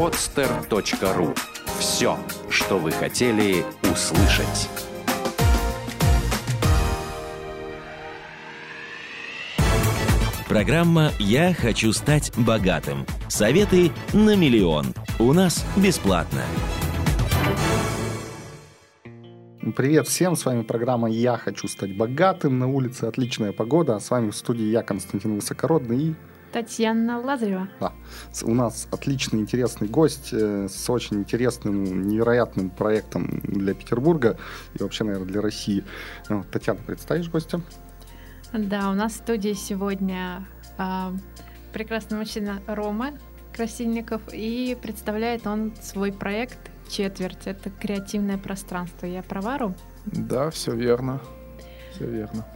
podster.ru Все, что вы хотели услышать. Программа «Я хочу стать богатым». Советы на миллион. У нас бесплатно. Привет всем, с вами программа «Я хочу стать богатым». На улице отличная погода, а с вами в студии я, Константин Высокородный и... Татьяна Лазарева. Да. У нас отличный, интересный гость э, с очень интересным, невероятным проектом для Петербурга и вообще, наверное, для России. Ну, Татьяна, представишь гостя? Да, у нас в студии сегодня э, прекрасный мужчина Рома Красильников, и представляет он свой проект «Четверть». Это креативное пространство. Я права, Ром? Да, все верно. Все верно.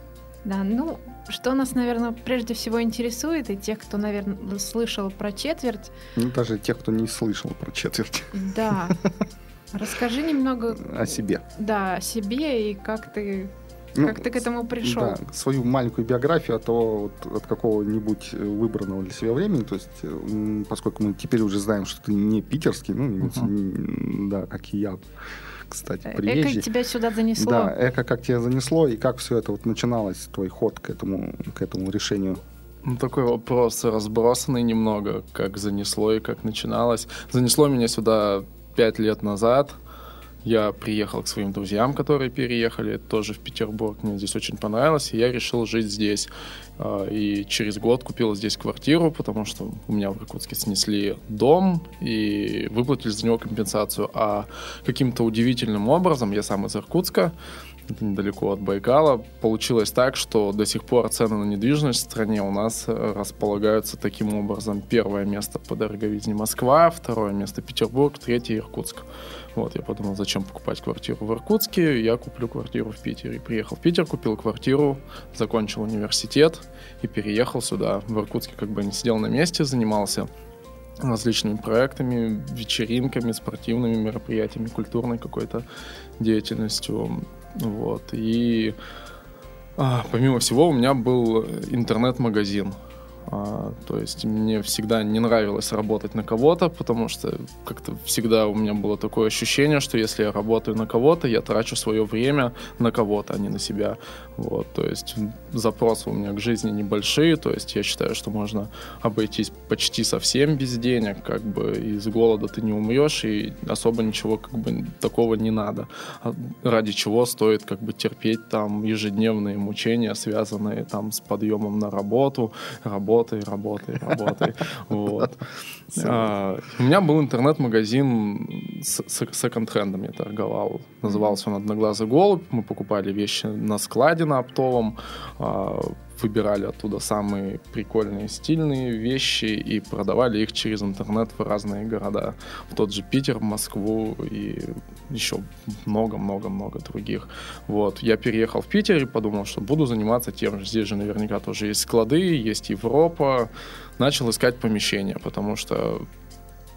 Да, ну, что нас, наверное, прежде всего интересует, и тех, кто, наверное, слышал про четверть. Ну, даже тех, кто не слышал про четверть. Да. Расскажи немного... О себе. Да, о себе и как ты ну, как ты к этому пришел? Да, свою маленькую биографию, а то вот от какого-нибудь выбранного для себя времени, то есть, поскольку мы теперь уже знаем, что ты не питерский, ну, uh-huh. да, как и я, кстати, приезжий. Эко тебя сюда занесло. Да, эко как тебя занесло, и как все это вот начиналось, твой ход к этому, к этому решению? Ну, такой вопрос разбросанный немного, как занесло и как начиналось. Занесло меня сюда пять лет назад – я приехал к своим друзьям, которые переехали тоже в Петербург. Мне здесь очень понравилось, и я решил жить здесь. А, и через год купил здесь квартиру, потому что у меня в Иркутске снесли дом и выплатили за него компенсацию. А каким-то удивительным образом, я сам из Иркутска, недалеко от Байкала. Получилось так, что до сих пор цены на недвижимость в стране у нас э, располагаются таким образом. Первое место по дороговизне Москва, второе место Петербург, третье Иркутск. Вот, я подумал, зачем покупать квартиру в Иркутске, я куплю квартиру в Питере. Приехал в Питер, купил квартиру, закончил университет и переехал сюда. В Иркутске как бы не сидел на месте, занимался различными проектами, вечеринками, спортивными мероприятиями, культурной какой-то деятельностью. Вот. И а, помимо всего у меня был интернет-магазин. А, то есть мне всегда не нравилось работать на кого-то, потому что как-то всегда у меня было такое ощущение, что если я работаю на кого-то, я трачу свое время на кого-то, а не на себя. Вот, то есть запросы у меня к жизни небольшие, то есть я считаю, что можно обойтись почти совсем без денег, как бы из голода ты не умрешь, и особо ничего как бы такого не надо. А ради чего стоит как бы терпеть там ежедневные мучения, связанные там с подъемом на работу, работу работай, работай, работай. Вот. А, у меня был интернет-магазин с секонд-хендом, я торговал. Назывался он «Одноглазый голубь». Мы покупали вещи на складе на оптовом, а, выбирали оттуда самые прикольные, стильные вещи и продавали их через интернет в разные города. В тот же Питер, в Москву и еще много-много-много других. Вот. Я переехал в Питер и подумал, что буду заниматься тем же. Здесь же наверняка тоже есть склады, есть Европа. Начал искать помещение, потому что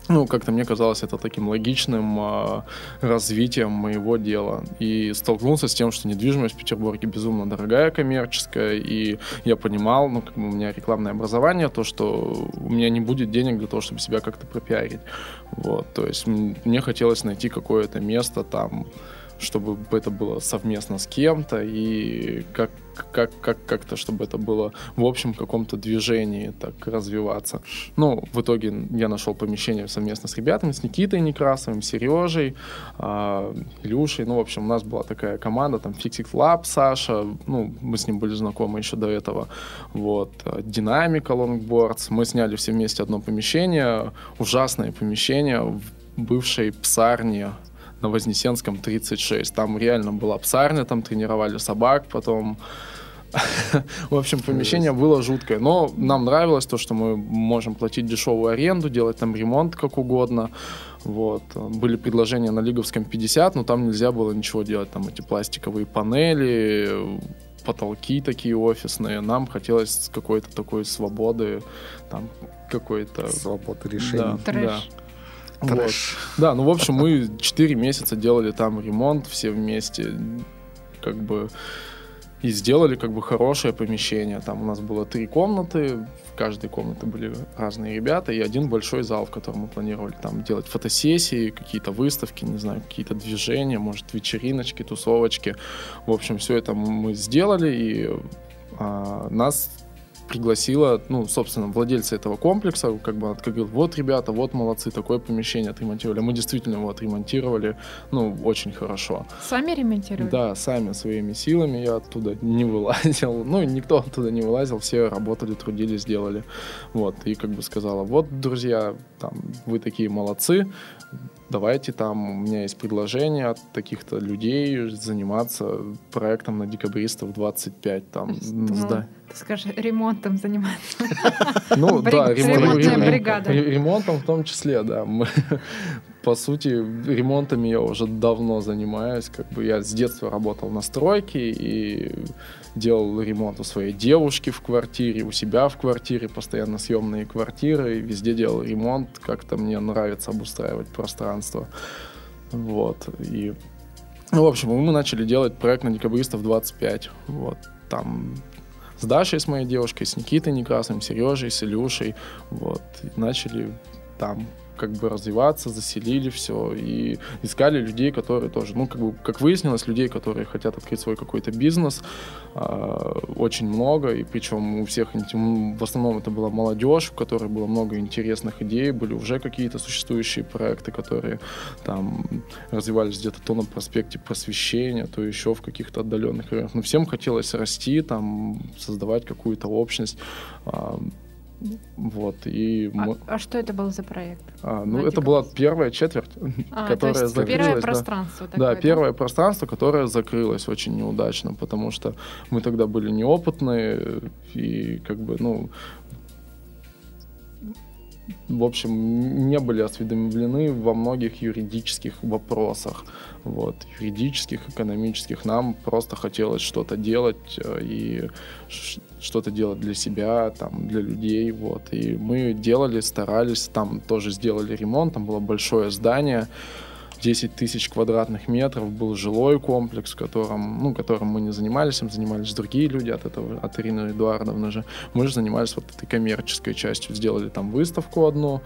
ну, как-то мне казалось это таким логичным э, развитием моего дела. И столкнулся с тем, что недвижимость в Петербурге безумно дорогая, коммерческая, и я понимал, ну, как бы у меня рекламное образование, то, что у меня не будет денег для того, чтобы себя как-то пропиарить. Вот, то есть мне хотелось найти какое-то место там, чтобы это было совместно с кем-то и как как, как, как-то, чтобы это было в общем каком-то движении так развиваться. Ну, в итоге я нашел помещение совместно с ребятами, с Никитой Некрасовым, Сережей, э, Илюшей. Ну, в общем, у нас была такая команда, там, Fixit Lab, Саша, ну, мы с ним были знакомы еще до этого. Вот, Динамика Longboards. Мы сняли все вместе одно помещение, ужасное помещение в бывшей псарне на Вознесенском 36. Там реально была псарня, там тренировали собак, потом... В общем, помещение было жуткое. Но нам нравилось то, что мы можем платить дешевую аренду, делать там ремонт как угодно. Вот. Были предложения на Лиговском 50, но там нельзя было ничего делать. Там эти пластиковые панели, потолки такие офисные. Нам хотелось какой-то такой свободы, там какой-то... Свободы решения. Да, Трэш. да. Вот. Да, ну, в общем, мы 4 месяца делали там ремонт все вместе. Как бы и сделали как бы хорошее помещение. Там у нас было три комнаты, в каждой комнате были разные ребята, и один большой зал, в котором мы планировали там делать фотосессии, какие-то выставки, не знаю, какие-то движения, может, вечериночки, тусовочки. В общем, все это мы сделали, и а, нас пригласила, ну, собственно, владельца этого комплекса, как бы он говорил, вот, ребята, вот молодцы, такое помещение отремонтировали. Мы действительно его отремонтировали, ну, очень хорошо. Сами ремонтировали? Да, сами, своими силами. Я оттуда не вылазил. Ну, никто оттуда не вылазил, все работали, трудились, делали. Вот, и как бы сказала, вот, друзья, там, вы такие молодцы, давайте там, у меня есть предложение от таких-то людей заниматься проектом на декабристов 25, там, сда... Ты скажешь, ремонтом заниматься. Ну, да, ремонтом в том числе, да. по сути, ремонтами я уже давно занимаюсь. Как бы я с детства работал на стройке и делал ремонт у своей девушки в квартире, у себя в квартире, постоянно съемные квартиры, везде делал ремонт. Как-то мне нравится обустраивать пространство. Вот. И ну, в общем, мы начали делать проект на декабристов 25. Вот. Там с Дашей, с моей девушкой, с Никитой Некрасным, Сережей, с Илюшей. Вот. И начали там как бы развиваться, заселили все и искали людей, которые тоже, ну, как бы, как выяснилось, людей, которые хотят открыть свой какой-то бизнес, э, очень много, и причем у всех, в основном это была молодежь, у которой было много интересных идей, были уже какие-то существующие проекты, которые там развивались где-то то на проспекте просвещения, то еще в каких-то отдаленных районах. Но всем хотелось расти, там, создавать какую-то общность, э, вот, и а, мы... а что это был за проект? А, ну, это была первая четверть, а, которая закрылась. Первое пространство. Да, такое, да, первое пространство, которое закрылось очень неудачно, потому что мы тогда были неопытные и как бы, ну, в общем, не были осведомлены во многих юридических вопросах. Вот, юридических, экономических. Нам просто хотелось что-то делать э, и что-то делать для себя, там, для людей. Вот. И мы делали, старались, там тоже сделали ремонт, там было большое здание, 10 тысяч квадратных метров, был жилой комплекс, которым, ну, которым мы не занимались, им занимались другие люди от этого, от Ирины Эдуардовны же. Мы же занимались вот этой коммерческой частью, сделали там выставку одну,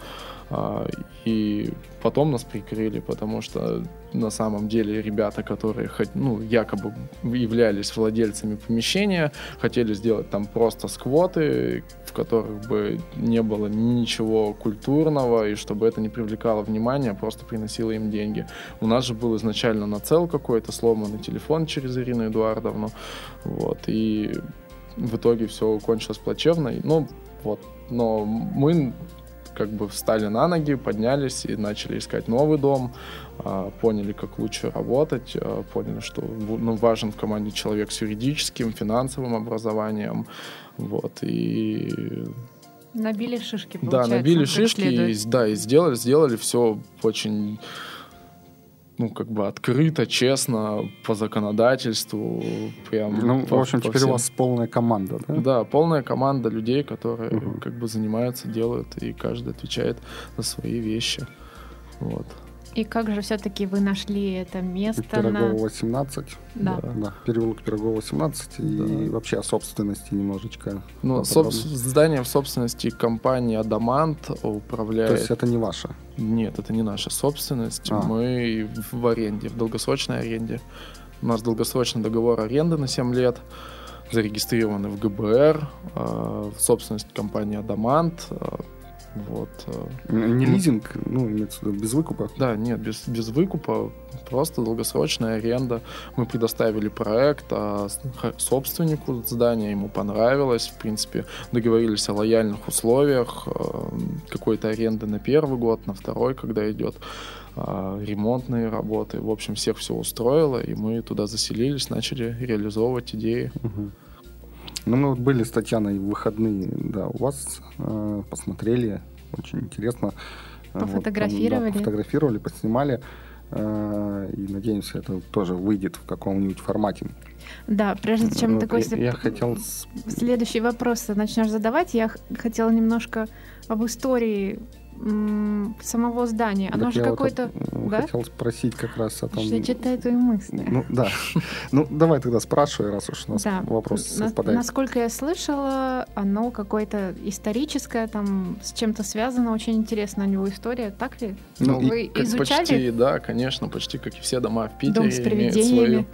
и потом нас прикрыли, потому что на самом деле ребята, которые ну, якобы являлись владельцами помещения, хотели сделать там просто сквоты, в которых бы не было ничего культурного, и чтобы это не привлекало внимания, а просто приносило им деньги. У нас же был изначально нацел какой-то, сломанный телефон через Ирину Эдуардовну, вот, и в итоге все кончилось плачевно. Ну, вот, но мы как бы встали на ноги, поднялись и начали искать новый дом, а, поняли, как лучше работать, а, поняли, что ну, важен в команде человек с юридическим, финансовым образованием, вот, и Набили шишки, Да, набили шишки, и, да, и сделали, сделали все очень ну, как бы открыто, честно, по законодательству. Прям ну, по, в общем, теперь всем. у вас полная команда, да? Да, полная команда людей, которые угу. как бы занимаются, делают, и каждый отвечает за свои вещи. Вот. И как же все-таки вы нашли это место? Пирогова на... 18. Да. да. да. Переулок Пирогова 18. Да. И вообще о собственности немножечко. Ну, соб... здание в собственности компании Адамант управляет. То есть это не ваше? Нет, это не наша собственность. А. Мы в аренде, в долгосрочной аренде. У нас долгосрочный договор аренды на 7 лет зарегистрированы в ГБР, э, собственность компании Адамант, э, вот. Э, не лизинг, ну, без выкупа? Да, нет, без, без выкупа, просто долгосрочная аренда. Мы предоставили проект а собственнику здания, ему понравилось, в принципе, договорились о лояльных условиях, э, какой-то аренды на первый год, на второй, когда идет э, ремонтные работы. В общем, всех все устроило, и мы туда заселились, начали реализовывать идеи. Угу. Ну, мы вот были с Татьяной в выходные, да, у вас э, посмотрели, очень интересно. Пофотографировали. Вот, да, пофотографировали, поснимали. Э, и надеемся, это тоже выйдет в каком-нибудь формате. Да, прежде чем вот такой я, я хотел... следующий вопрос начнешь задавать, я хотела немножко об истории самого здания. Оно Так же вот какое-то... да? Хотел спросить как раз о том... Что я читаю твои мысли. Ну, да. Ну, давай тогда спрашивай, раз уж у нас Да. вопрос совпадает. Насколько я слышала, оно какое-то историческое, там с чем-то связано. Очень интересна у него история, так ли? Ну, и Вы Как изучали? Почти, да, конечно, почти как и все дома в Питере. Дом с привидениями. свою-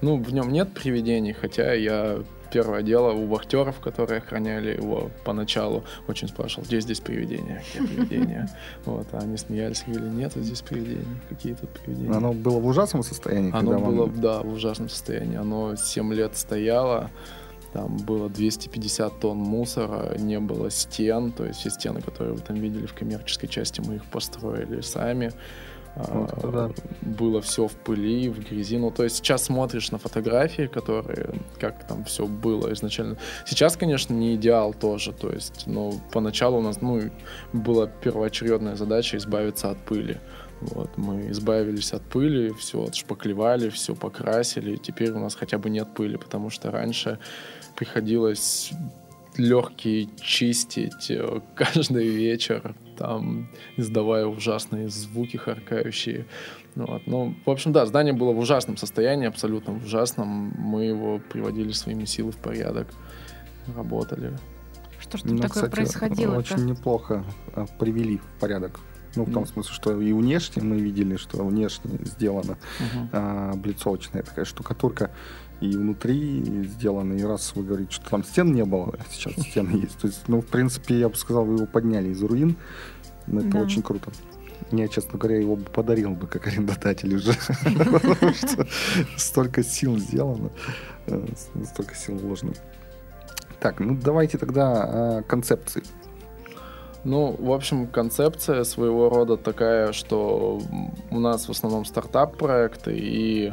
Ну, в нем нет привидений, хотя я первое дело у вахтеров, которые охраняли его поначалу, очень спрашивал, где здесь привидения, где привидения. Вот, а они смеялись, говорили, нет, здесь привидения, какие тут привидения. Оно было в ужасном состоянии, Оно когда вам- было, да, в ужасном состоянии. Оно 7 лет стояло, там было 250 тонн мусора, не было стен, то есть все стены, которые вы там видели в коммерческой части, мы их построили сами. А, Вот да. Было все в пыли, в грязи. Ну, то есть сейчас смотришь на фотографии, которые, как там все было изначально. Сейчас, конечно, не идеал тоже. То есть, ну, поначалу у нас, ну, была первоочередная задача избавиться от пыли. Вот, мы избавились от пыли, все отшпаклевали, все покрасили. Теперь у нас хотя бы нет пыли, потому что раньше приходилось легкие чистить э, каждый вечер, там, издавая ужасные звуки харкающие. Ну, вот. ну, в общем, да, здание было в ужасном состоянии, абсолютно в ужасном. Мы его приводили своими силами в порядок, работали. Что ж там Ну, такое кстати, происходило? очень неплохо а, привели в порядок. Ну, в том смысле, что и внешне мы видели, что внешне сделано Мгм. а, облицовочная такая штукатурка, и внутри сделано. И раз вы говорите, что там стен не было, а сейчас стены есть. То есть, ну, в принципе, я бы сказал, вы его подняли из руин. Ну, Это Да. очень круто. Я, честно говоря, его бы подарил бы как арендодатель уже. Потому что столько сил сделано, э, столько сил вложено. Так, ну давайте тогда о концепции. Ну, в общем, концепция своего рода такая, что у нас в основном стартап-проекты, и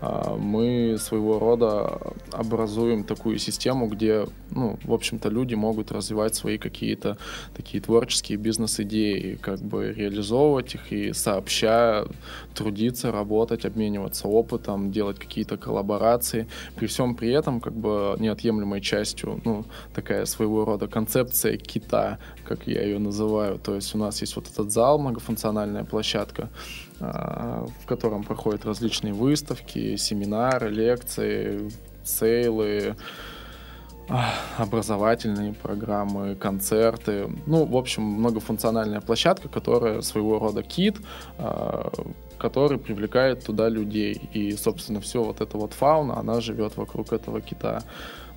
мы своего рода образуем такую систему, где, ну, в общем-то, люди могут развивать свои какие-то такие творческие бизнес-идеи, как бы реализовывать их и сообща трудиться, работать, обмениваться опытом, делать какие-то коллаборации. При всем при этом, как бы, неотъемлемой частью, ну, такая своего рода концепция кита, как я ее называю. То есть у нас есть вот этот зал, многофункциональная площадка, а, в котором проходят различные выставки, семинары, лекции, сейлы, а, образовательные программы, концерты. Ну, в общем, многофункциональная площадка, которая своего рода кит, а, который привлекает туда людей. И, собственно, все вот эта вот фауна, она живет вокруг этого кита.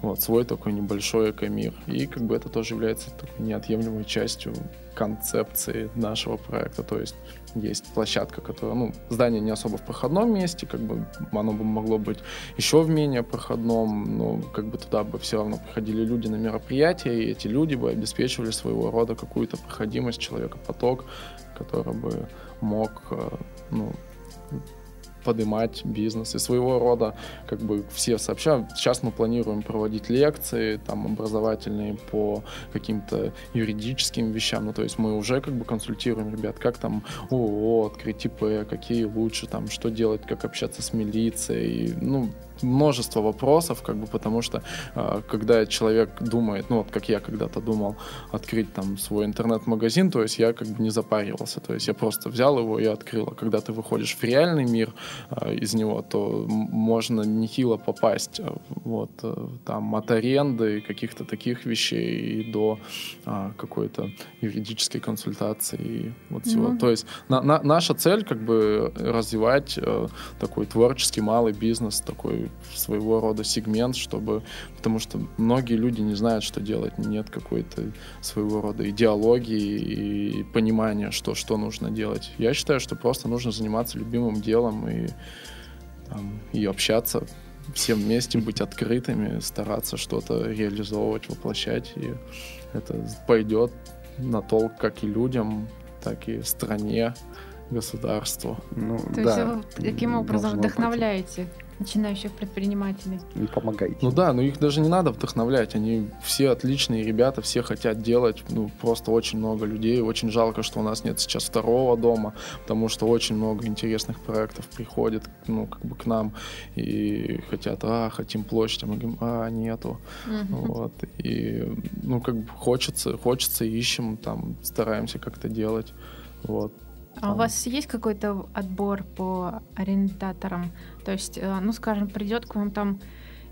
Вот, свой такой небольшой экомир. И как бы это тоже является такой неотъемлемой частью концепции нашего проекта. То есть есть площадка, которая, ну, здание не особо в проходном месте, как бы оно бы могло быть еще в менее проходном, но как бы туда бы все равно приходили люди на мероприятия, и эти люди бы обеспечивали своего рода какую-то проходимость человека, поток, который бы мог, э, ну, поднимать бизнес и своего рода как бы все сообща. Сейчас мы планируем проводить лекции там образовательные по каким-то юридическим вещам. Ну, то есть мы уже как бы консультируем ребят, как там ООО открыть ИП, какие лучше, там, что делать, как общаться с милицией. Ну, множество вопросов, как бы, потому что э, когда человек думает, ну вот как я когда-то думал открыть там свой интернет-магазин, то есть я как бы не запаривался, то есть я просто взял его и открыл. А когда ты выходишь в реальный мир э, из него, то можно нехило попасть э, вот э, там от аренды каких-то таких вещей и до какой-то юридической консультации и вот всего. Ну. То есть на- на- наша цель как бы развивать э, такой творческий малый бизнес, такой своего рода сегмент, чтобы, потому что многие люди не знают, что делать, нет какой-то своего рода идеологии и понимания, что, что нужно делать. Я считаю, что просто нужно заниматься любимым делом и, там, и общаться всем вместе, быть открытыми, стараться что-то реализовывать, воплощать, и это пойдет на толк как и людям, так и стране, государству. Ну, То да, есть вы таким образом должно быть. Начинающих предпринимателей. И помогайте. Ну да, но их даже не надо вдохновлять. Они все отличные ребята, все хотят делать. Ну, просто очень много людей. Очень жалко, что у нас нет сейчас второго дома, потому что очень много интересных проектов приходит, ну, как бы к нам и хотят, а, хотим площадь, а мы говорим, а, нету. Мгм. Вот. И, ну, как бы хочется, хочется, ищем, там, стараемся как-то делать. Вот. А у вас есть какой-то отбор по арендаторам? То есть, э, ну, скажем, придет к вам там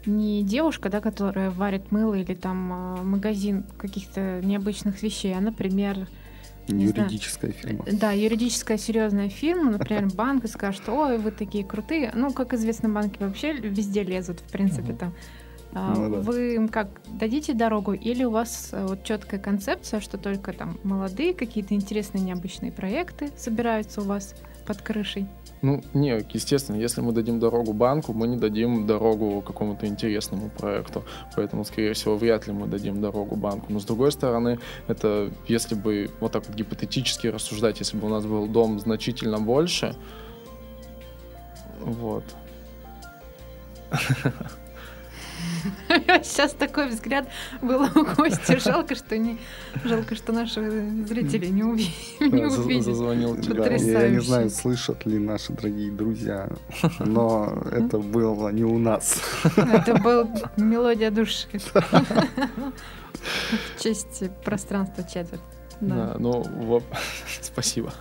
не девушка, да, которая варит мыло или там э, магазин каких-то необычных вещей, а, например, не знаю. Юридическая фирма. да, юридическая серьезная фирма, например, банк, и скажет, ой, вы такие крутые. Ну, как известно, банки вообще везде лезут, в принципе, там. А Ну да. Вы им как дадите дорогу, или у вас э, вот четкая концепция, что только там молодые какие-то интересные необычные проекты собираются у вас под крышей? Ну, не, естественно, если мы дадим дорогу банку, мы не дадим дорогу какому-то интересному проекту. Поэтому, скорее всего, вряд ли мы дадим дорогу банку. Но, с другой стороны, это если бы, вот так вот гипотетически рассуждать, если бы у нас был дом значительно больше, вот. Сейчас такой взгляд был у Кости. Жалко, что не жалко, что наши зрители не, уви- не Да, за- увидят. Зазвонил я не знаю, слышат ли наши дорогие друзья, но это было не у нас. Это был мелодия души. В честь пространства четверть. Да. Да, ну, во- спасибо.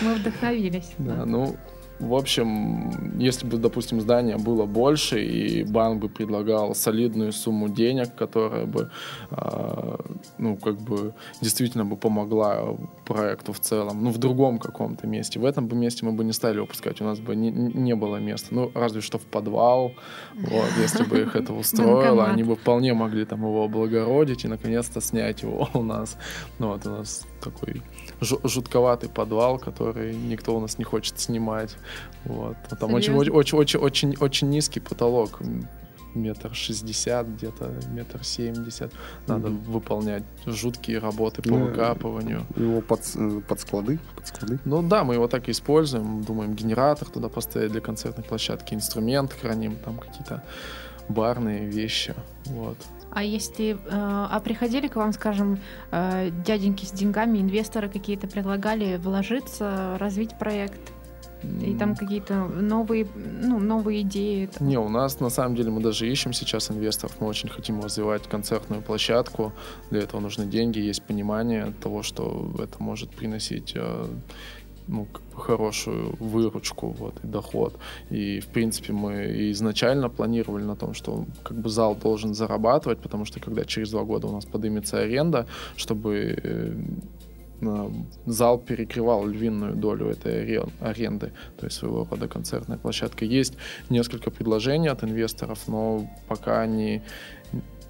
Мы вдохновились. Да, ну, в общем, если бы, допустим, здание было больше, и банк бы предлагал солидную сумму денег, которая бы, а, ну, как бы, действительно бы помогла проекту в целом, ну, в другом каком-то месте. В этом бы месте мы бы не стали выпускать, у нас бы не, не было места. Ну, разве что в подвал, вот, если бы их это устроило, они бы вполне могли там его облагородить и, наконец-то, снять его у нас. Ну, вот у нас такой жутковатый подвал, который никто у нас не хочет снимать. Вот. А Там очень, очень, очень, очень, очень низкий потолок. м, Метр шестьдесят, где-то метр семьдесят. Надо Мгм. выполнять жуткие работы по Ну, выкапыванию. Его под, э, под склады, под склады. Ну да, мы его так и используем. Думаем, генератор туда поставить для концертной площадки, инструмент храним, там какие-то барные вещи. Вот. А если... э, а приходили к вам, скажем, э, дяденьки с деньгами, инвесторы какие-то предлагали вложиться, развить проект? И там какие-то новые, ну, новые идеи? там? Не, у нас на самом деле мы даже ищем сейчас инвесторов. Мы очень хотим развивать концертную площадку. Для этого нужны деньги, есть понимание того, что это может приносить э, ну, хорошую выручку вот, и доход. И, в принципе, мы изначально планировали на том, что как бы зал должен зарабатывать, потому что когда через два года у нас поднимется аренда, чтобы э, зал перекрывал львиную долю этой аре- аренды, то есть своего рода концертная площадка. Есть несколько предложений от инвесторов, но пока они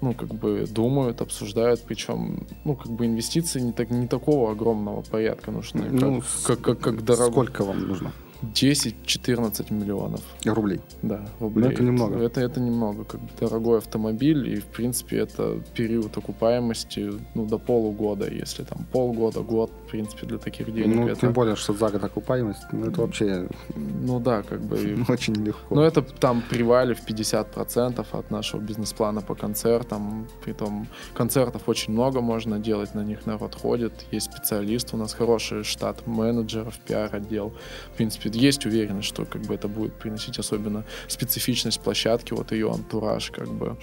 ну, как бы думают, обсуждают, причем, ну, как бы инвестиции не, так, не такого огромного порядка нужны, Ну, как, как, как, как дорого. Сколько вам нужно 10-14 миллионов, рублей? да, рублей. это немного. Это, это немного, как бы дорогой автомобиль, и, в принципе, это период окупаемости, ну, до полугода, если там полгода, год, в принципе, для таких денег Ну, это... тем более, что за год окупаемость, ну, это вообще Ну да, как бы... очень легко. Но это там привали в 50% от нашего бизнес-плана по концертам. Притом концертов очень много можно делать, на них народ ходит. Есть специалисты, у нас хороший штат менеджеров, пиар-отдел. В принципе, есть уверенность, что как бы это будет приносить особенно специфичность площадки, вот ее антураж, как бы.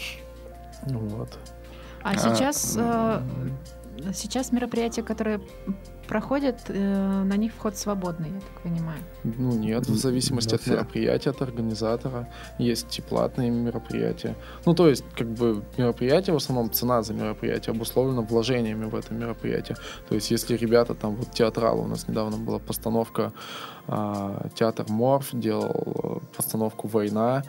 Вот. А А, сейчас, э, сейчас мероприятия, которые проходят, э, на них вход свободный, я так понимаю. Ну нет, в зависимости от мероприятия, от организатора. Есть и платные мероприятия. Ну, то есть, как бы мероприятие, в основном цена за мероприятие обусловлена вложениями в это мероприятие. То есть, если ребята там, вот театралы, у нас недавно была постановка, а, театр Морф делал э, постановку «Война»,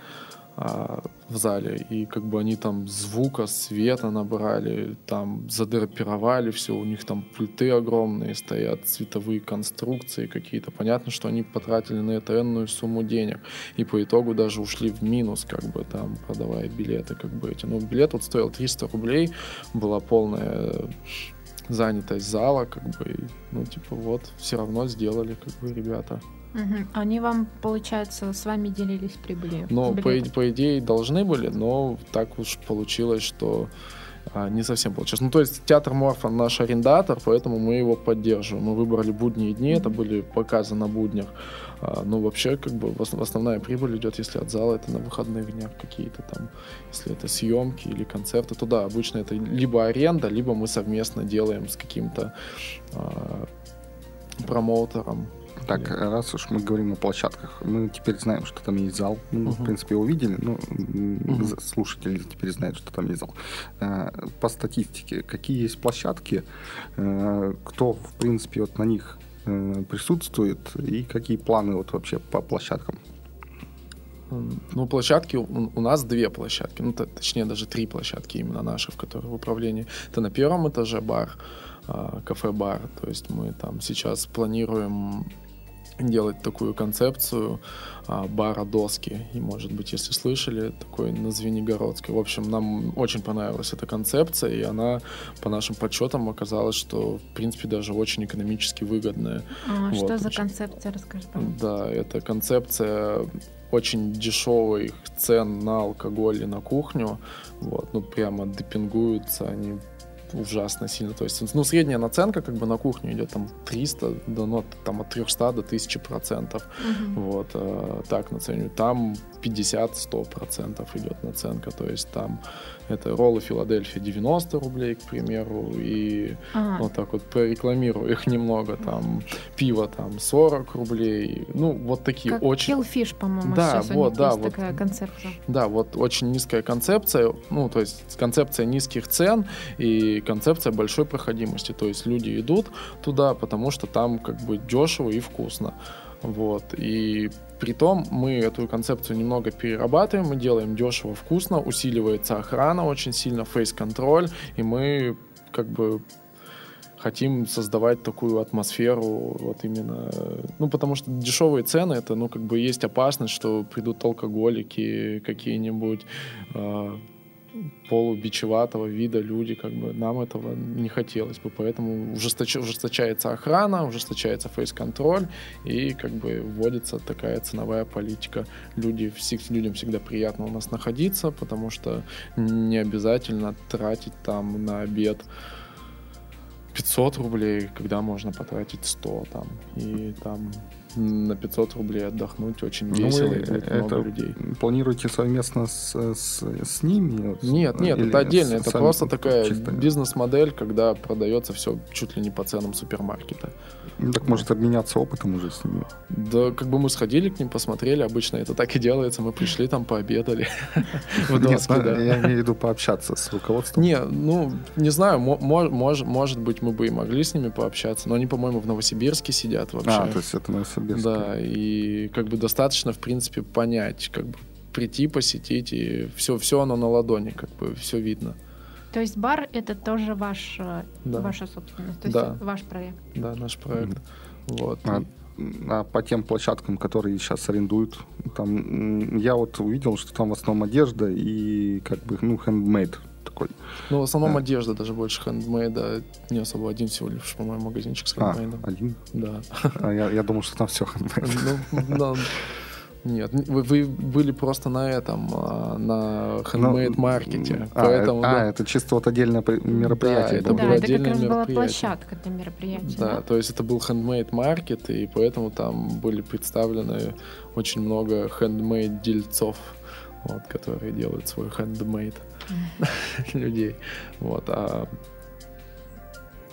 а, в зале, и как бы они там звука, света набрали, там задрапировали все, у них там пульты огромные стоят, цветовые конструкции какие-то. Понятно, что они потратили на это энную сумму денег, и по итогу даже ушли в минус, как бы там, продавая билеты, как бы эти. Ну, билет вот стоил 300 рублей, была полная занятость зала, как бы, и, ну, типа, вот, все равно сделали, как бы, ребята. Мгм. Они вам, получается, с вами делились прибылью? Ну, по, по идее, должны были, но так уж получилось, что а, не совсем получилось. Ну, то есть театр Морфа наш арендатор, поэтому мы его поддерживаем. Мы выбрали будние дни, это были показы на буднях. А, ну, вообще, как бы, основная прибыль идет, если от зала, это на выходных днях какие-то там, если это съемки или концерты, то да, обычно это либо аренда, либо мы совместно делаем с каким-то а, промоутером. Так, раз уж мы говорим о площадках, мы теперь знаем, что там есть зал. Мы, в Мгм. принципе, увидели, ну, м, Мгм. за- слушатели теперь знают, что там есть зал. Э, По статистике, какие есть площадки, э, кто, в принципе, вот на них э, присутствует и какие планы вот вообще по площадкам? Ну, площадки, у, нас две площадки, ну, точнее, даже три площадки именно наши, в которые в управлении. Это на первом этаже бар, а, кафе-бар, то есть мы там сейчас планируем делать такую концепцию а, бара доски. И, может быть, если слышали, такой на Звенигородской. В общем, нам очень понравилась эта концепция, и она, по нашим подсчетам, оказалась, что, в принципе, даже очень экономически выгодная. А, Вот, что за концепция, расскажи, пожалуйста. Да, это концепция очень дешевых цен на алкоголь и на кухню. Вот, ну, прямо депингуются они ужасно сильно. То есть, ну, средняя наценка как бы на кухню идет там 300, да, ну, там от 300 до 1000 процентов. Мгм. Вот, э, так наценивают. Там 50-100 процентов идет наценка. То есть там это роллы Филадельфия 90 рублей, к примеру, и А, вот так вот прорекламирую их немного. Там пиво там 40 рублей. Ну, вот такие как очень... Killfish, по-моему, Да, сейчас вот, да, вот. такая концепция. Да, вот очень низкая концепция, ну, то есть концепция низких цен и концепция большой проходимости. То есть люди идут туда, потому что там как бы дешево и вкусно. Вот. И при том мы эту концепцию немного перерабатываем, мы делаем дешево, вкусно, усиливается охрана очень сильно, фейс-контроль, и мы как бы хотим создавать такую атмосферу вот именно, ну, потому что дешевые цены, это, ну, как бы есть опасность, что придут алкоголики какие-нибудь, э, полубичеватого вида люди, как бы нам этого не хотелось бы, поэтому ужесточ- ужесточается охрана, ужесточается фейс-контроль и как бы вводится такая ценовая политика. Люди, людям всегда приятно у нас находиться, потому что не обязательно тратить там на обед 500 рублей, когда можно потратить 100 там. И там на 500 рублей отдохнуть очень Ну, весело, и будет это много людей. Планируете совместно с, с, с ними? Нет, нет, или это отдельно. Это просто такая чисто? бизнес-модель, когда продается все чуть ли не по ценам супермаркета. Ну, так может обменяться опытом уже с ними. Да, как бы мы сходили к ним, посмотрели, обычно это так и делается. Мы пришли там, пообедали в Нет, ну. Я имею в виду пообщаться с руководством. Не, ну, не знаю, мо- мо- мож- может быть, мы бы и могли с ними пообщаться, но они, по-моему, в Новосибирске сидят вообще. А, то есть это Новосибирск. Да, и как бы достаточно, в принципе, понять, как бы прийти, посетить, и все, все оно на ладони, как бы все видно. То есть бар это тоже ваш, э, Да. ваша собственность, то есть Да. ваш проект. Да, наш проект. Вот. А, а по тем площадкам, которые сейчас арендуют, там я вот увидел, что там в основном одежда и как бы ну хендмейд такой. Ну, в основном Да. одежда, даже больше хендмейда. Не особо один всего лишь, по-моему, магазинчик с А, хендмейдом. один. Да. А я, я думал, что там все хендмейд. Ну, да. Нет, вы, вы были просто на этом, а, на хендмейд-маркете. А, поэтому, да. а, это чисто вот отдельное при- мероприятие. это было. да, было это как раз была площадка для мероприятия. Да, да? то есть это был хендмейд-маркет, и поэтому там были представлены очень много хендмейд-дельцов, вот, которые делают свой хендмейд людей. Вот, а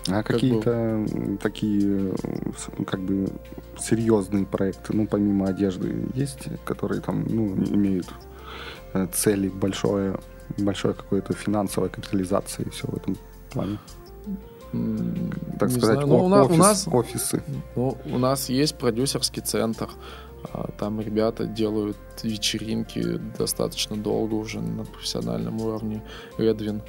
А Как какие-то м, такие как бы серьезные проекты, ну помимо одежды, есть, которые там ну, имеют э, цели большое, большое какое-то финансовая капитализация и все в этом плане. Так не сказать, знаю, ну, у, офис- нас офисы. Ну, у нас есть продюсерский центр. А, Там ребята делают вечеринки достаточно долго уже на профессиональном уровне. Эдвин.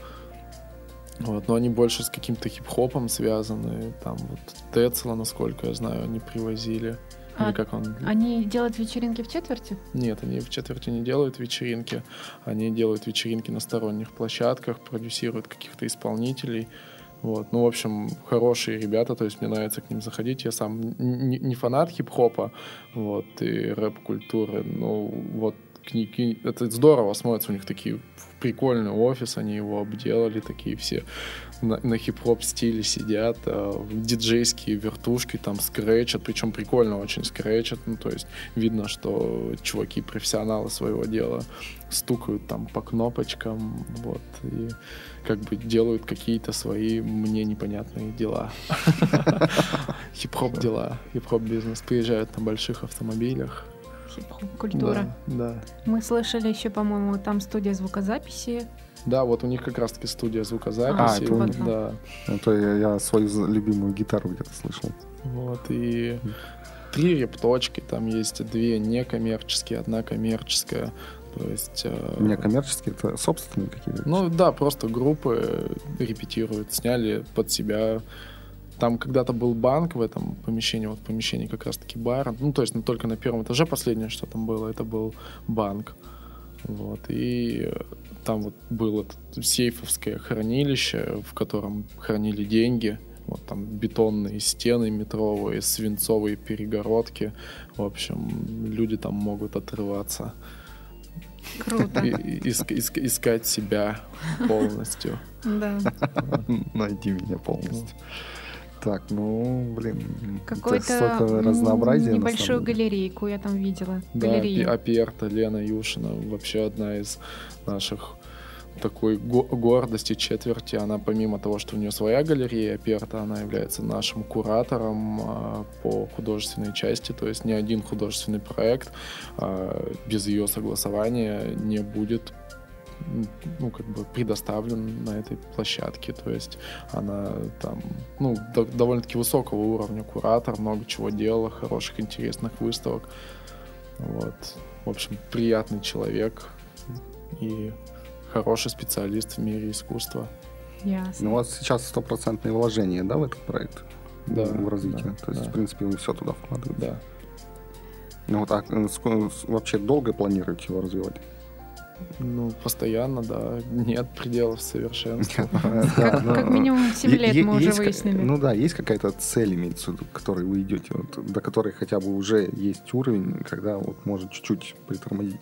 Вот, но они больше с каким-то хип-хопом связаны. Там вот Тецла, насколько я знаю, они привозили. А Или как он... Они делают вечеринки в четверти? Нет, они в четверти не делают вечеринки. Они делают вечеринки на сторонних площадках, продюсируют каких-то исполнителей. Вот. Ну, в общем, хорошие ребята, то есть мне нравится к ним заходить. Я сам не, не фанат хип-хопа вот, и рэп-культуры, но вот книги, это здорово смотрится, у них такие прикольный офис, они его обделали, такие все на, на хип-хоп стиле сидят, э, диджейские вертушки там скретчат, причем прикольно очень скретчат, ну, то есть видно, что чуваки профессионалы своего дела стукают там по кнопочкам, вот, и как бы делают какие-то свои мне непонятные дела. Хип-хоп дела, хип-хоп бизнес, приезжают на больших автомобилях, культура. Да, да. Мы слышали еще, по-моему, там студия звукозаписи. Да, вот у них как раз-таки студия звукозаписи. А, это у них. да. Это я, я свою любимую гитару где-то слышал. Вот, и три репточки, там есть две некоммерческие, одна коммерческая. То есть... э, Некоммерческие, это собственные какие-то? Ну да, просто группы репетируют, сняли под себя. Там когда-то был банк в этом помещении, вот помещении как раз-таки бар. Ну, то есть не только на первом этаже последнее, что там было, это был банк. Вот, и там вот было сейфовское хранилище, в котором хранили деньги. Вот там бетонные стены метровые, свинцовые перегородки. В общем, люди там могут отрываться. Круто. И- иск- иск- искать себя полностью. Да. Найди меня полностью. Так, ну, блин, Какое-то столько м, разнообразия. небольшую галерейку я там видела. Да. Аперта, Лена Юшина, вообще одна из наших такой го- гордости четверти. Она помимо того, что у нее своя галерея Аперта, она является нашим куратором а, по художественной части. То есть ни один художественный проект а, без ее согласования не будет ну, как бы предоставлен на этой площадке. То есть она там, ну, до- довольно-таки высокого уровня куратор, много чего делала, хороших, интересных выставок. Вот. В общем, приятный человек и хороший специалист в мире искусства. Ясно. Ну, у вас сейчас стопроцентные вложения, да, в этот проект? Да, В развитие. да, То есть, да. в принципе, вы все туда вкладываете. Да. Ну, вот, а вообще долго планируете его развивать? Ну, постоянно, да. Нет пределов совершенства. Как, минимум 7 Е- лет мы уже выяснили. Ну да, есть какая-то цель, имеется в виду, к которой вы идете, до которой хотя бы уже есть уровень, когда вот может чуть-чуть притормозить.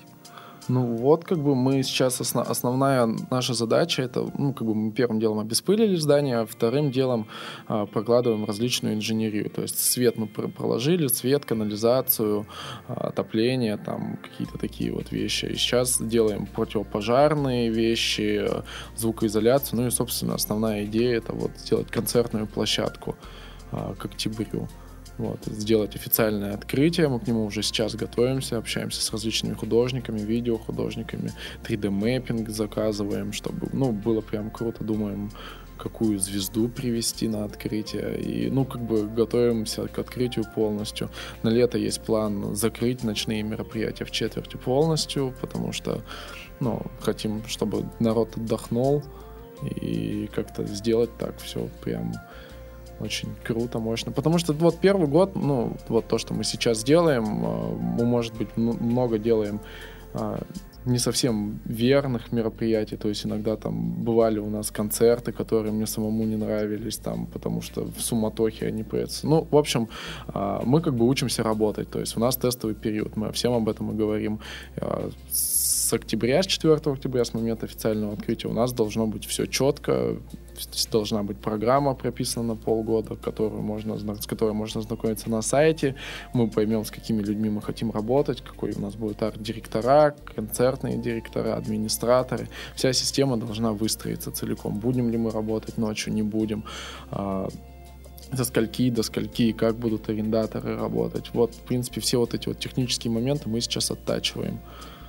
Ну вот, как бы мы сейчас осно- основная наша задача это, ну как бы мы первым делом обеспылили здание, а вторым делом а, прокладываем различную инженерию. То есть свет мы пр- проложили, свет, канализацию, а, отопление, там какие-то такие вот вещи. И сейчас делаем противопожарные вещи, э, звукоизоляцию. Ну и, собственно, основная идея это вот сделать концертную площадку а, к октябрю. Вот, сделать официальное открытие. Мы к нему уже сейчас готовимся, общаемся с различными художниками, видеохудожниками, 3D-мэппинг заказываем, чтобы, ну, было прям круто. Думаем, какую звезду привести на открытие. И, ну, как бы готовимся к открытию полностью. На лето есть план закрыть ночные мероприятия в четверти полностью, потому что, ну, хотим, чтобы народ отдохнул и как-то сделать так все прям очень круто, мощно. Потому что вот первый год, ну, вот то, что мы сейчас делаем, э, мы, может быть, м- много делаем а, не совсем верных мероприятий, то есть иногда там бывали у нас концерты, которые мне самому не нравились, там, потому что в суматохе они появятся. Ну, в общем, а, мы как бы учимся работать, то есть у нас тестовый период, мы всем об этом и говорим. А, С октября, с 4 октября, с момента официального открытия у нас должно быть все четко, должна быть программа прописана на полгода, которую можно, с которой можно знакомиться на сайте. Мы поймем, с какими людьми мы хотим работать, какой у нас будет арт-директора, концертные директора, администраторы. Вся система должна выстроиться целиком. Будем ли мы работать ночью, не будем. А, до скольки, до скольки, как будут арендаторы работать. Вот, в принципе, все вот эти вот технические моменты мы сейчас оттачиваем.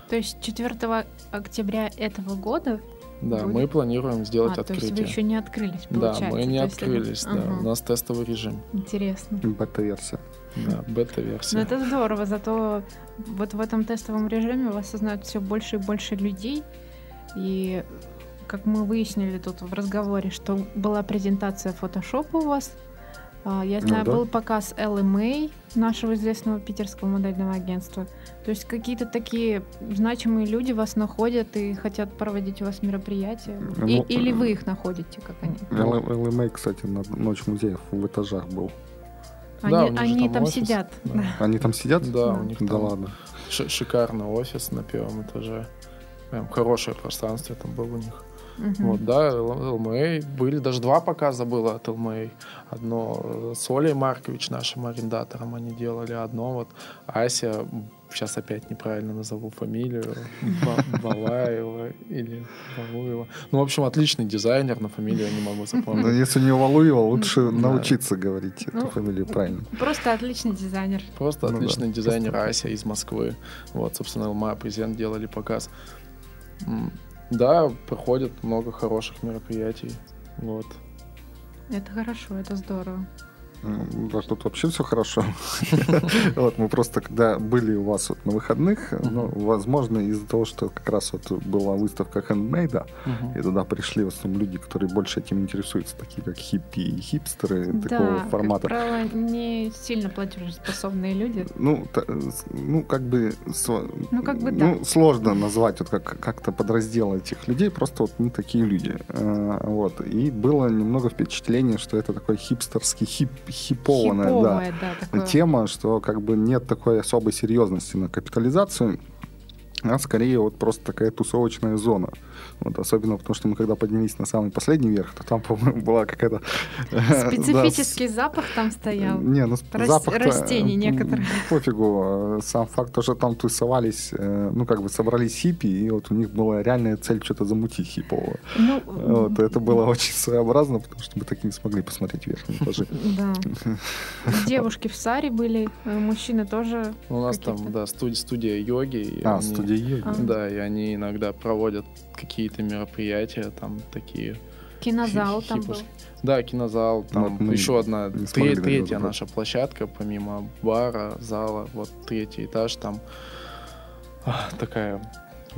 То есть 4 октября этого года Да, Будет? мы планируем сделать а, то есть вы открытие. еще не открылись, Да, получается. мы не То есть это- открылись, да. Ага, У нас тестовый режим. Интересно. Бета-версия. Да, Ну бета-версия. это здорово, зато вот в этом тестовом режиме вас узнают все больше и больше людей. И как мы выяснили тут в разговоре, что была презентация фотошопа у вас, А, Я Ну знаю, да. был показ LMA нашего известного питерского модельного агентства. То есть какие-то такие значимые люди вас находят и хотят проводить у вас мероприятия. И- Ну, или э, вы их находите, как они? Л- ЛМА, кстати, на Ночь музеев в этажах был. Да, Они, же они там там офис, сидят. да. Они там сидят? Да, Да. у них Да там ладно. ши- шикарный офис на первом этаже. Прям хорошее пространство там было у них. Мгм. Вот, да, ЛМА. Были даже два показа было от ЛМА. Одно э, с Олей Маркович, нашим арендатором, они делали. Одно вот Ася, сейчас опять неправильно назову фамилию, Ба- Балаева или Балуева. Ну, в общем, отличный дизайнер, но фамилию я не могу Но запомнить. если не Валуева, лучше научиться говорить эту Ну, фамилию правильно. Просто отличный дизайнер. Просто Ну отличный дизайнер Ася из Москвы. Вот, собственно, ЛМА презент делали показ. Да, проходит много хороших мероприятий. Вот. Это хорошо, это здорово. Да, тут вообще все хорошо. Вот мы просто, когда были у вас вот на выходных, ну, возможно, из-за того, что как раз вот была выставка хендмейда, и туда пришли в основном люди, которые больше этим интересуются, такие как хиппи и хипстеры такого да, формата. правило, не сильно платежеспособные люди. Ну, с- ну, как бы, Ну, как бы ну, да. сложно назвать вот как, как-то подраздел этих людей, просто вот мы такие люди. Э, Вот. И было немного впечатление, что это такой хипстерский, хип, хипованная, да, да, такое. тема, что как бы нет такой особой серьезности на капитализацию, а скорее вот просто такая тусовочная зона. Вот, особенно потому, что мы когда поднялись на самый последний верх, то там, по-моему, была какая-то... э, да, Специфический запах там стоял. не, ну Рас- запах растений некоторых. Пофигу. Э, Сам факт, то, что там тусовались, э, ну, как бы собрались хиппи, и вот у них была реальная цель что-то замутить хипового. Ну, Вот, это было очень своеобразно, потому что мы так и не смогли посмотреть верхние этажи. Да. Девушки в саре были, э, мужчины тоже. У нас там, да, студия, студия йоги. А, студия йоги. А. Да, и они иногда проводят какие-то мероприятия, там такие... Кинозал там был. Да, кинозал, там Вот мы еще одна, тре- третья добраться. наша площадка, помимо бара, зала, вот третий этаж, там такая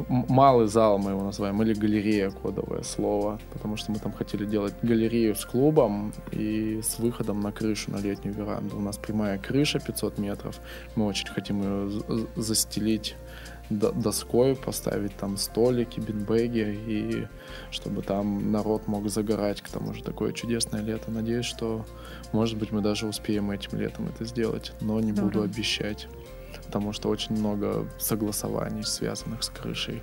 малый зал мы его называем, или галерея, кодовое слово, потому что мы там хотели делать галерею с клубом и с выходом на крышу, на летнюю веранду. У нас прямая крыша 500 метров, мы очень хотим ее застелить доской, поставить там столики, бинбеги, и чтобы там народ мог загорать, к тому же такое чудесное лето. Надеюсь, что, может быть, мы даже успеем этим летом это сделать, но не буду Здорово. обещать, потому что очень много согласований, связанных с крышей.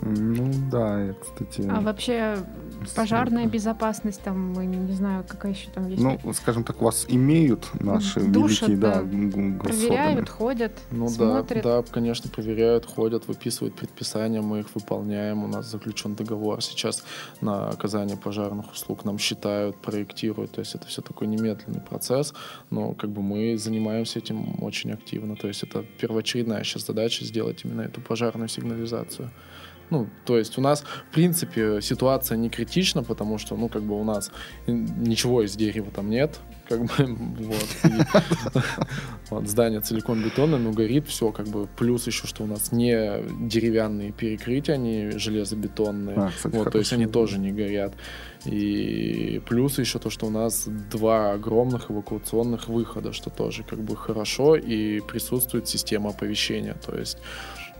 Ну, да, я, кстати... А вообще пожарная безопасность, там, мы не знаю, какая еще там есть. Ну, скажем так, вас имеют наши Душат, великие, да, да. Проверяют, ходят, Ну смотрят. да, да, конечно, проверяют, ходят, выписывают предписания, мы их выполняем. У нас заключен договор сейчас на оказание пожарных услуг. Нам считают, проектируют. То есть это все такой немедленный процесс. Но как бы мы занимаемся этим очень активно. То есть это первоочередная сейчас задача сделать именно эту пожарную сигнализацию. Ну, то есть у нас, в принципе, ситуация не критична, потому что, ну, как бы у нас ничего из дерева там нет, как бы, вот. Вот, здание целиком бетонное, но горит все, как бы, плюс еще, что у нас не деревянные перекрытия, они железобетонные, А, кстати, вот, то есть они тоже не горят. И плюс еще то, что у нас два огромных эвакуационных выхода, что тоже как бы хорошо, и присутствует система оповещения, то есть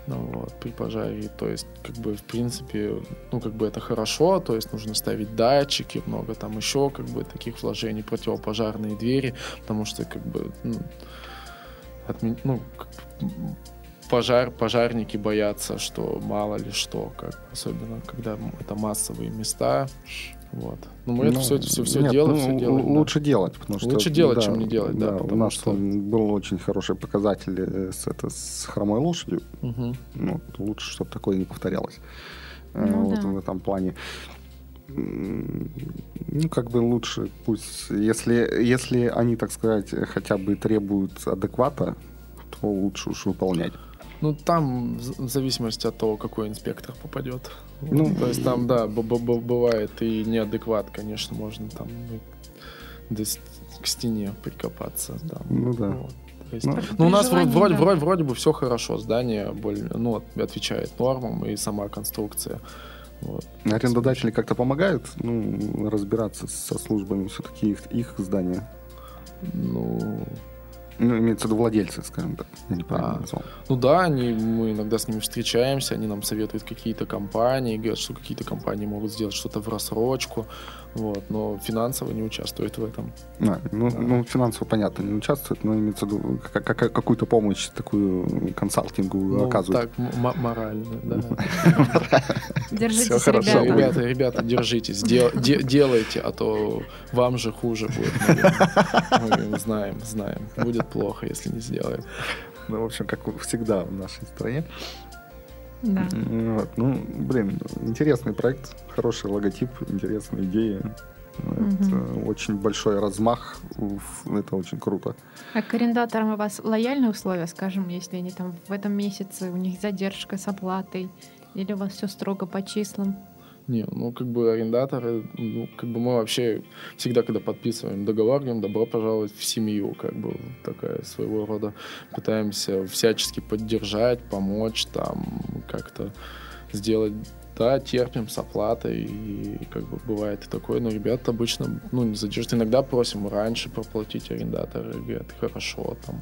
ну вот, при пожаре, то есть, как бы, в принципе, ну, как бы это хорошо, то есть нужно ставить датчики, много там еще, как бы, таких вложений, противопожарные двери, потому что, как бы, ну, отме- ну, пожар, пожарники боятся, что мало ли что, как, особенно, когда это массовые места, вот. Ну, мы это Ну, все, все, все нет, делаем, ну, все делаем. да. Лучше делать, потому что... Лучше делать, чем не делать, да, у потому нас что- там был очень хороший показатель э, с, это, с хромой лошадью. Мгм. Ну, лучше, чтобы такое не повторялось. Э, Ну вот да. в этом плане. Ну, как бы лучше пусть, если, если они, так сказать, хотя бы требуют адеквата, то лучше уж выполнять. Ну, там в зависимости от того, какой инспектор попадет. Ну, Ну, то есть там, да, б- б- б- бывает и неадекват, конечно, можно там с- к стене прикопаться. Да. Ну да. Вот. Есть, Ну, ну, у нас вроде, вроде, вроде, вроде бы все хорошо, здание более, ну, от- отвечает нормам и сама конструкция. Вот. Арендодатели как-то помогают ну, разбираться со службами все-таки их, их здания. Ну, Ну, имеется в виду владельцы, скажем так. А. назвал. Ну да, они, мы иногда с ними встречаемся, они нам советуют какие-то компании, говорят, что какие-то компании могут сделать что-то в рассрочку, вот, но финансово не участвуют в этом. А, ну, Да. ну, финансово, понятно, не участвует, но имеется в виду как- как- какую-то помощь такую консалтинговую Ну, оказывают. так, м- морально, да. Держитесь, Всё хорошо. Да, ребята. ребята, ребята, держитесь, дел- де- делайте, а то вам же хуже будет. Мы знаем, знаем. Будет плохо, если не сделаем. Ну, в общем, как всегда в нашей стране. Да. Вот. Ну, блин, интересный проект, хороший логотип, интересная идея. Это очень большой размах, это очень круто. А к арендаторам у вас лояльные условия, скажем, если они там в этом месяце, у них задержка с оплатой, или у вас все строго по числам? Не, ну как бы арендаторы, ну как бы мы вообще всегда, когда подписываем договор, говорим добро пожаловать в семью, как бы такая своего рода пытаемся всячески поддержать, помочь, там как-то сделать, да, терпим с оплатой, и как бы бывает и такое, но ребята обычно, ну, не задержат, иногда просим раньше проплатить арендаторы, говорят, хорошо, там,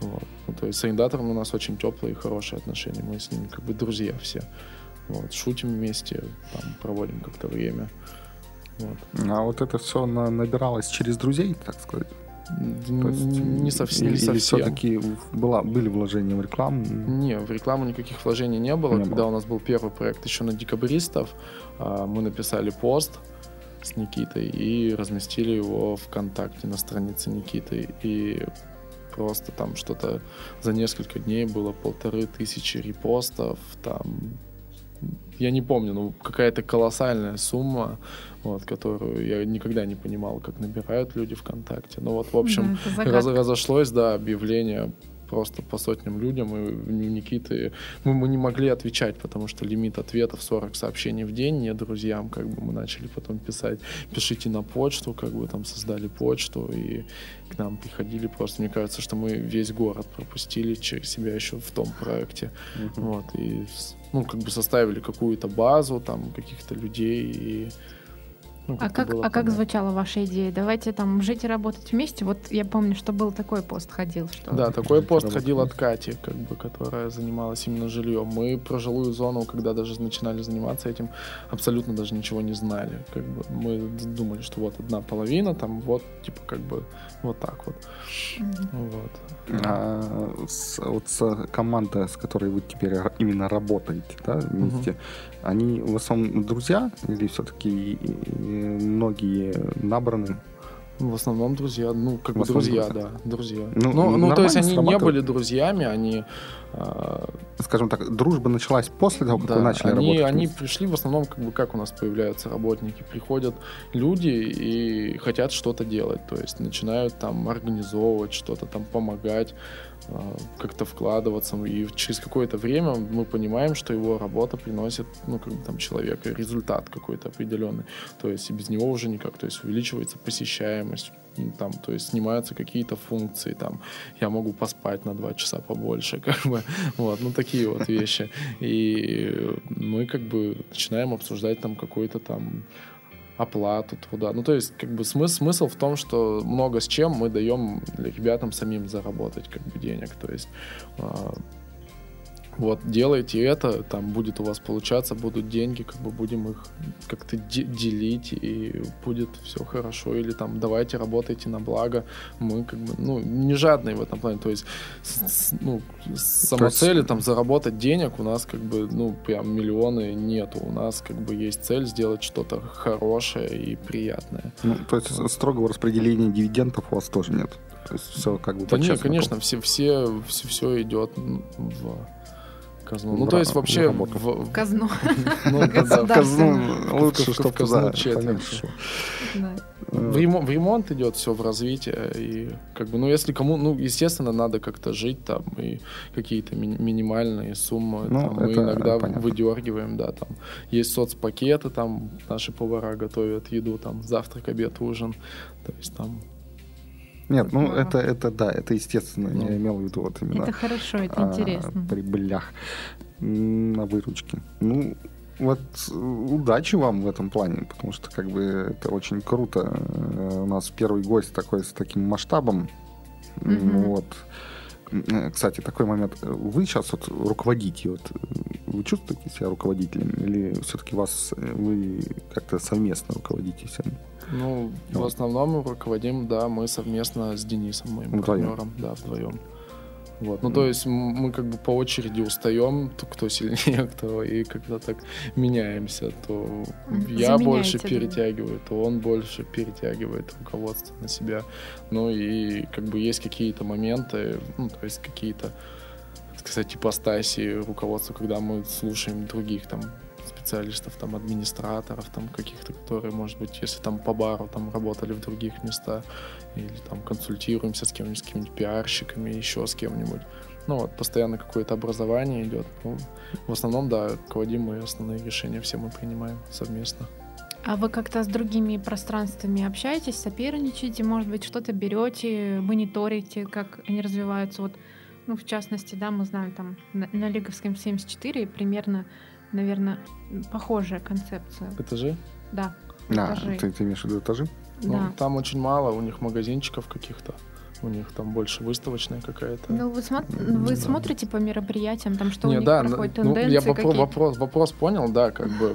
вот. Ну, то есть с арендатором у нас очень теплые и хорошие отношения, мы с ними как бы друзья все. Вот, шутим вместе, там, проводим как-то время. Вот. А вот это все набиралось через друзей, так сказать? То есть, не совсем. Или, не совсем. все-таки была, были вложения в рекламу? Не, в рекламу никаких вложений не было. Не Когда было. у нас был первый проект еще на декабристов, а, мы написали пост с Никитой и разместили его ВКонтакте на странице Никиты. И просто там что-то за несколько дней было полторы тысячи репостов, там я не помню, ну какая-то колоссальная сумма, вот, которую я никогда не понимал, как набирают люди ВКонтакте. Ну вот, в общем, Да, загадка. Раз- разошлось, да, объявление просто по сотням людям, и у Никиты мы, мы не могли отвечать, потому что лимит ответов 40 сообщений в день, не друзьям, как бы мы начали потом писать, пишите на почту, как бы там создали почту, и к нам приходили просто, мне кажется, что мы весь город пропустили через себя еще в том проекте, вот, и, с- ну, как бы составили какую-то базу, там, каких-то людей, и ну, А как, было а как звучала ваша идея? Давайте там жить и работать вместе. Вот я помню, что был такой пост ходил, что Да, такой пост ходил от. Кати, как бы, которая занималась именно жильем. Мы про жилую зону, когда даже начинали заниматься этим, абсолютно даже ничего не знали. Как бы мы думали, что вот одна половина, там вот, типа, как бы, вот так вот. Вот. А, с, вот с команда, с которой вы теперь именно работаете, да, вместе, они в основном друзья или все-таки многие набраны? В основном друзья, ну, как бы друзья, да, друзья. Ну, Ну, ну, то есть они не были друзьями, они а, Скажем так, дружба началась после того, как Да, вы начали они, работать? они пришли в основном, как бы, как у нас появляются работники. Приходят люди и хотят что-то делать. То есть начинают там организовывать что-то, там помогать, как-то вкладываться. И через какое-то время мы понимаем, что его работа приносит, ну, как бы там человека результат какой-то определенный. То есть и без него уже никак. То есть увеличивается посещаемость, там, то есть снимаются какие-то функции, там, я могу поспать на два часа побольше, как бы, вот, ну, такие вот вещи. И мы, как бы, начинаем обсуждать там какой-то там оплату труда. Ну, то есть, как бы, смысл, смысл в том, что много с чем мы даем ребятам самим заработать, как бы, денег. То есть, а, вот, делайте это, там будет у вас получаться, будут деньги, как бы будем их как-то де- делить, и будет все хорошо. Или там давайте работайте на благо. Мы как бы, ну, не жадные в этом плане. То есть, с- с- ну, самоцели там заработать денег у нас как бы, ну, прям миллионы нету. У нас как бы есть цель сделать что-то хорошее и приятное. Ну, то есть строгого распределения дивидендов у вас тоже нет? То есть все как бы Да нет, конечно, все, все, все, все идет в казну. Ну, то есть вообще... в- В казну. ну, да, да, В казну лучше, В- в чтобы казну туда четверть. В ремонт, в ремонт идет все в развитие и как бы ну если кому ну естественно надо как-то жить там и какие-то ми- минимальные суммы Ну, там, мы иногда понятно. выдергиваем да там есть соцпакеты там наши повара готовят еду там завтрак обед ужин то есть там Нет, ну это, это да, это естественно. Ну. Я имел в виду вот именно Это хорошо, это о интересно. прибылях м, на выручке. Ну, вот удачи вам в этом плане, потому что как бы это очень круто. Э, у нас первый гость такой с таким масштабом. Mm-hmm. Вот. Э, кстати, такой момент. Вы сейчас вот руководите, вот, вы чувствуете себя руководителем или все-таки вас вы как-то совместно руководите всем? Ну, вот. в основном мы руководим, да, мы совместно с Денисом, моим вдвоем. партнером, да, вдвоем. Вот. Ну, то есть мы как бы по очереди устаем, то кто сильнее, кто, и когда так меняемся, то я больше перетягиваю, то он больше перетягивает руководство на себя. Ну и как бы есть какие-то моменты, ну, то есть какие-то, сказать, ипостаси руководства, когда мы слушаем других там специалистов, там, администраторов, там, каких-то, которые, может быть, если там по бару там работали в других местах, или там консультируемся с кем-нибудь, с какими-нибудь пиарщиками, еще с кем-нибудь. Ну вот, постоянно какое-то образование идет. Ну, в основном, да, руководим мы основные решения все мы принимаем совместно. А вы как-то с другими пространствами общаетесь, соперничаете, может быть, что-то берете, мониторите, как они развиваются? Вот, ну, в частности, да, мы знаем там на, на Лиговском 74 примерно, наверное, похожая концепция. Этажи? Да. А, ты, ты имеешь в виду этажи? Ну, да. там очень мало у них магазинчиков каких-то. У них там больше выставочная какая-то. Ну, вы, смо- вы да. смотрите по мероприятиям, там что Не, у них да, проходит, ну, тенденции Я какие? вопрос, вопрос понял, да, как бы.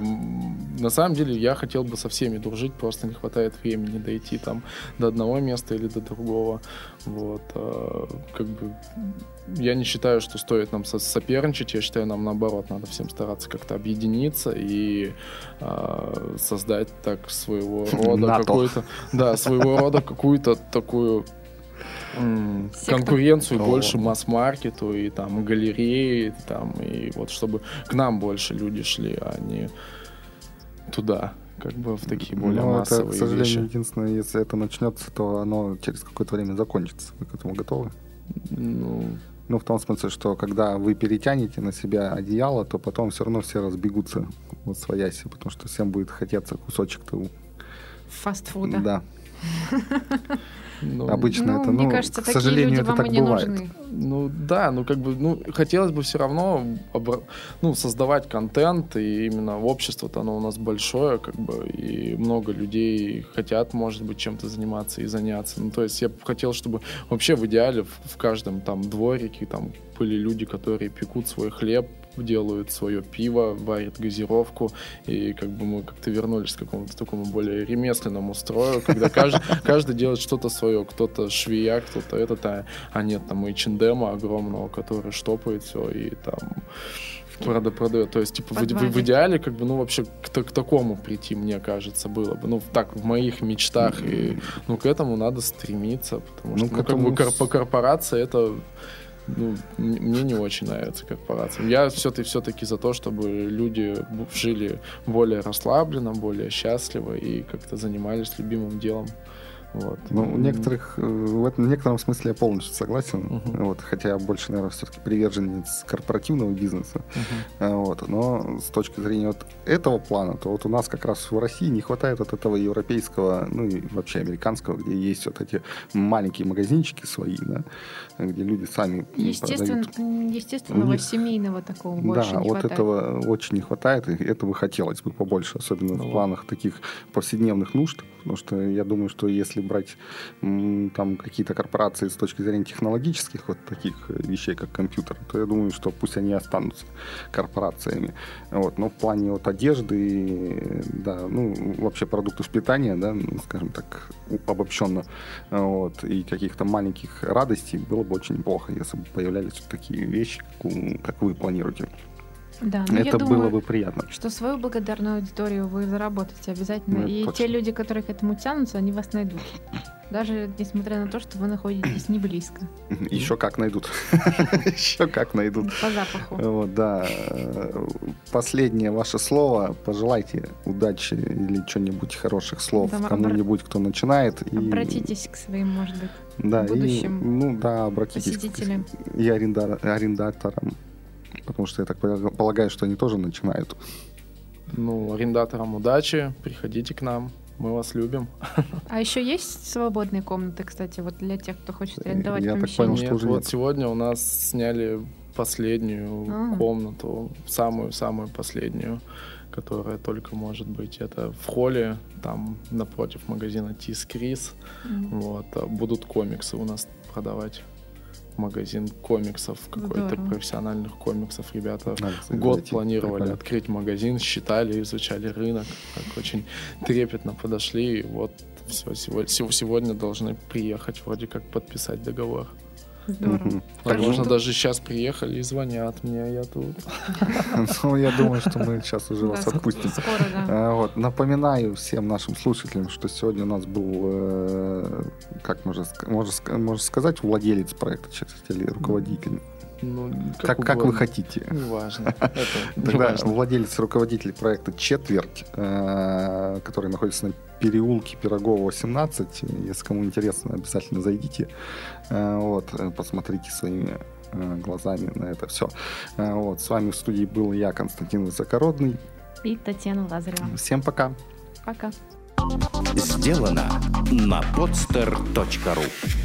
На самом деле я хотел бы со всеми дружить, просто не хватает времени дойти там до одного места или до другого. Вот. А, как бы я не считаю, что стоит нам соперничать, я считаю, нам наоборот надо всем стараться как-то объединиться и э, создать так своего рода какую-то, да, своего рода какую-то такую конкуренцию О. больше масс-маркету и там галереи, там, и вот чтобы к нам больше люди шли, а не туда как бы в такие более Но массовые это, к сожалению, вещи. единственное, если это начнется, то оно через какое-то время закончится. Вы к этому готовы? Ну, ну, в том смысле, что когда вы перетянете на себя одеяло, то потом все равно все разбегутся вот свояси, потому что всем будет хотеться кусочек-то... Фастфуда. Да. Ну, Обычно ну, это, мне ну, кажется, к сожалению, это так бывает. Нужны. Ну да, ну как бы, ну хотелось бы все равно, ну создавать контент и именно общество-то оно у нас большое, как бы и много людей хотят, может быть, чем-то заниматься и заняться. Ну то есть я бы хотел, чтобы вообще в идеале в, в каждом там дворике там были люди, которые пекут свой хлеб, делают свое пиво, варят газировку, и как бы мы как-то вернулись к какому-то такому более ремесленному строю, когда каждый, каждый делает что-то свое, кто-то швея, кто-то этот, а, а нет там H&M огромного, который штопает все и там правда продает. То есть, типа, в, в, в идеале, как бы, ну, вообще к, к такому прийти, мне кажется, было бы. Ну, так, в моих мечтах. И, ну, к этому надо стремиться, потому ну, что, ну, как бы, кор- по корпорации это ну, мне не очень нравится корпорация. Я все-таки все-таки за то, чтобы люди жили более расслабленно, более счастливо и как-то занимались любимым делом. Вот. Ну, у некоторых, э, в этом в некотором смысле я полностью согласен. Uh-huh. Вот, хотя я больше, наверное, все-таки приверженец корпоративного бизнеса. Uh-huh. Вот, но с точки зрения вот этого плана, то вот у нас как раз в России не хватает вот этого европейского, ну и вообще американского, где есть вот эти маленькие магазинчики свои, да, где люди сами Естественно, естественного них, семейного такого больше да, не вот хватает. этого очень не хватает, и этого хотелось бы побольше, особенно ну, в планах таких повседневных нужд, потому что я думаю, что если брать там какие-то корпорации с точки зрения технологических вот таких вещей, как компьютер, то я думаю, что пусть они останутся корпорациями. Вот. Но в плане вот одежды, да, ну, вообще продуктов питания, да, ну, скажем так, обобщенно, вот, и каких-то маленьких радостей было бы очень плохо, если бы появлялись вот такие вещи, как вы планируете. Да, но это думаю, было бы приятно. Что свою благодарную аудиторию вы заработаете обязательно. Ну, и точно. те люди, которые к этому тянутся, они вас найдут. Даже несмотря на то, что вы находитесь не близко. Еще как найдут. Еще как найдут. По запаху. Вот, да. Последнее ваше слово. Пожелайте удачи или что-нибудь хороших слов кому-нибудь, кто начинает. Обратитесь к своим, может быть, да, будущим и, ну да, обратитесь посетителям. и арендаторам Потому что я так полагаю, что они тоже начинают. Ну, арендаторам удачи, приходите к нам, мы вас любим. А еще есть свободные комнаты, кстати, вот для тех, кто хочет арендовать я помещение? Так понял, что нет, уже вот нет. сегодня у нас сняли последнюю а. комнату, самую-самую последнюю, которая только может быть. Это в холле, там напротив магазина Тис Крис. Mm. Вот, будут комиксы у нас продавать магазин комиксов, какой-то профессиональных комиксов. Ребята Надо, год планировали прикольно. открыть магазин, считали, изучали рынок, так очень трепетно подошли. И вот все, сегодня, сегодня должны приехать, вроде как подписать договор. Здорово. Возможно, даже сейчас приехали и звонят мне, а я тут. Ну, я думаю, что мы сейчас уже вас отпустим. Скоро, да. А, вот. Напоминаю всем нашим слушателям, что сегодня у нас был, э, как можно, сказать, владелец проекта руководитель. Ну, как, как, как вы хотите. Неважно. Тогда владелец, руководитель проекта «Четверть», э, который находится на переулке Пирогова 18. Если кому интересно, обязательно зайдите. Э, вот, э, посмотрите своими глазами на это все. Вот, с вами в студии был я, Константин Высокородный. И Татьяна Лазарева. Всем пока. Пока. Сделано на podster.ru